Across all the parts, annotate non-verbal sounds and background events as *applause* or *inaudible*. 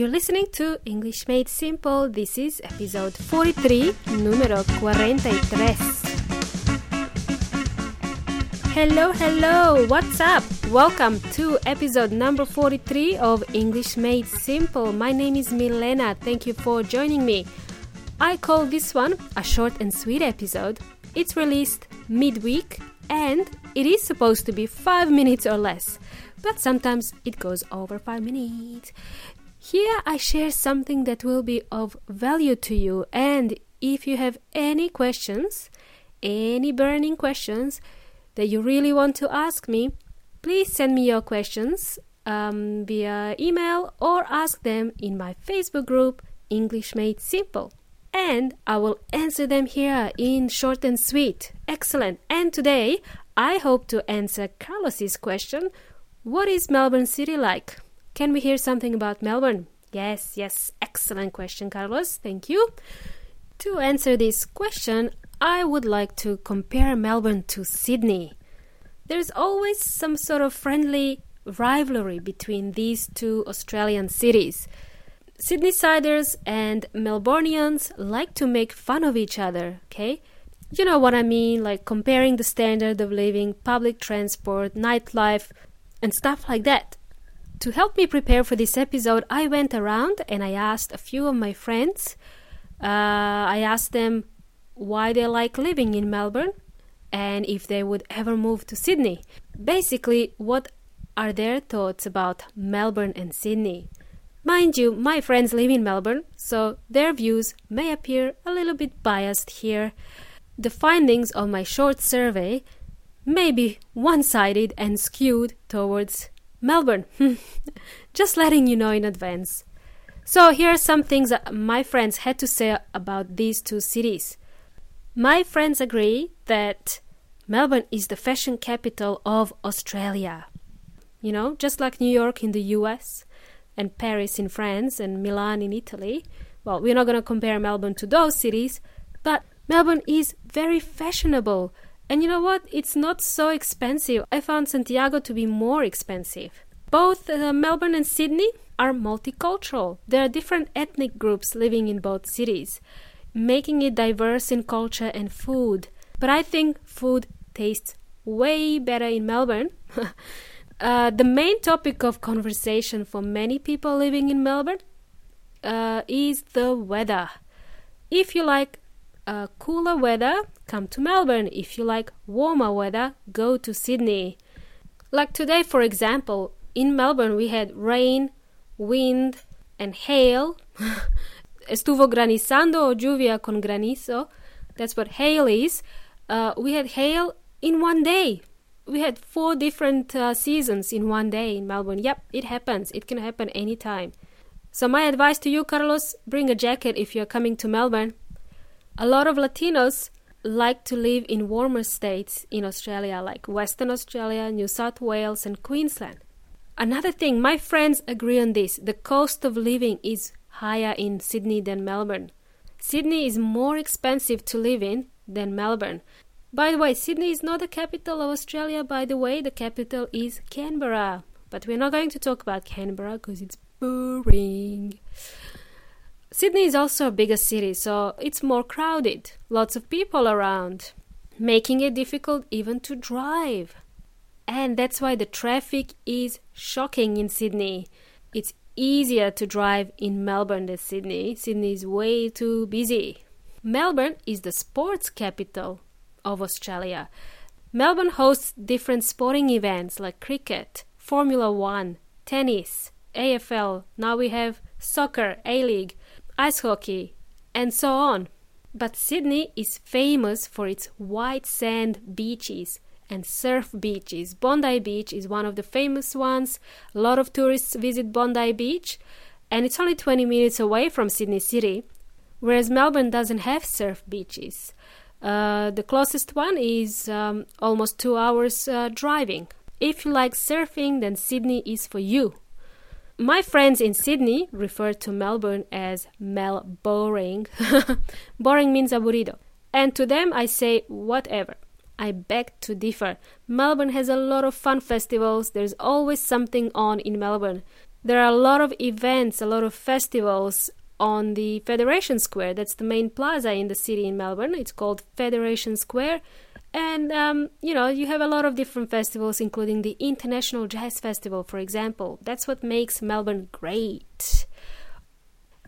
You're listening to English Made Simple. This is episode 43, número 43. Hello, hello, what's up? Welcome to episode number 43 of English Made Simple. My name is Milena. Thank you for joining me. I call this one a short and sweet episode. It's released midweek and it is supposed to be 5 minutes or less, but sometimes it goes over 5 minutes. Here I share something that will be of value to you, and if you have any questions, any burning questions that you really want to ask me, please send me your questions um, via email or ask them in my Facebook group, English Made Simple. And I will answer them here in short and sweet. Excellent. And today I hope to answer Carlos's question What is Melbourne City like? Can we hear something about Melbourne? Yes, yes, excellent question, Carlos. Thank you. To answer this question, I would like to compare Melbourne to Sydney. There's always some sort of friendly rivalry between these two Australian cities. Sydneysiders and Melbournians like to make fun of each other, okay? You know what I mean, like comparing the standard of living, public transport, nightlife, and stuff like that. To help me prepare for this episode, I went around and I asked a few of my friends. Uh, I asked them why they like living in Melbourne and if they would ever move to Sydney. Basically, what are their thoughts about Melbourne and Sydney? Mind you, my friends live in Melbourne, so their views may appear a little bit biased here. The findings of my short survey may be one sided and skewed towards Melbourne. *laughs* Just letting you know in advance. So, here are some things that my friends had to say about these two cities. My friends agree that Melbourne is the fashion capital of Australia. You know, just like New York in the US and Paris in France and Milan in Italy. Well, we're not going to compare Melbourne to those cities, but Melbourne is very fashionable and you know what? It's not so expensive. I found Santiago to be more expensive. Both uh, Melbourne and Sydney are multicultural. There are different ethnic groups living in both cities, making it diverse in culture and food. But I think food tastes way better in Melbourne. *laughs* uh, the main topic of conversation for many people living in Melbourne uh, is the weather. If you like uh, cooler weather, come to Melbourne. If you like warmer weather, go to Sydney. Like today, for example, in Melbourne we had rain, wind, and hail. *laughs* Estuvo granizando o lluvia con granizo. That's what hail is. Uh, we had hail in one day. We had four different uh, seasons in one day in Melbourne. Yep, it happens. It can happen anytime. So, my advice to you, Carlos bring a jacket if you're coming to Melbourne. A lot of Latinos like to live in warmer states in Australia, like Western Australia, New South Wales, and Queensland. Another thing, my friends agree on this the cost of living is higher in Sydney than Melbourne. Sydney is more expensive to live in than Melbourne. By the way, Sydney is not the capital of Australia, by the way, the capital is Canberra. But we're not going to talk about Canberra because it's boring. Sydney is also a bigger city, so it's more crowded, lots of people around, making it difficult even to drive. And that's why the traffic is shocking in Sydney. It's easier to drive in Melbourne than Sydney. Sydney is way too busy. Melbourne is the sports capital of Australia. Melbourne hosts different sporting events like cricket, Formula One, tennis, AFL. Now we have soccer, A League ice hockey, and so on. But Sydney is famous for its white sand beaches and surf beaches. Bondi Beach is one of the famous ones. A lot of tourists visit Bondi Beach, and it's only 20 minutes away from Sydney City, whereas Melbourne doesn't have surf beaches. Uh, the closest one is um, almost two hours uh, driving. If you like surfing, then Sydney is for you. My friends in Sydney refer to Melbourne as Mel Boring. *laughs* boring means aburrido. And to them I say whatever. I beg to differ. Melbourne has a lot of fun festivals. There's always something on in Melbourne. There are a lot of events, a lot of festivals on the Federation Square. That's the main plaza in the city in Melbourne. It's called Federation Square. And, um, you know, you have a lot of different festivals, including the International Jazz Festival, for example. That's what makes Melbourne great.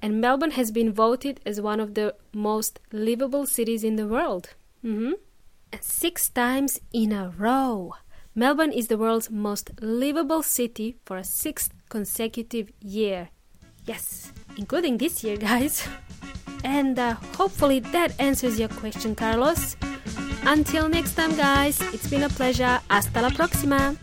And Melbourne has been voted as one of the most livable cities in the world. Mm-hmm. Six times in a row. Melbourne is the world's most livable city for a sixth consecutive year. Yes, including this year, *laughs* guys. And uh, hopefully that answers your question, Carlos. Until next time, guys, it's been a pleasure. Hasta la próxima.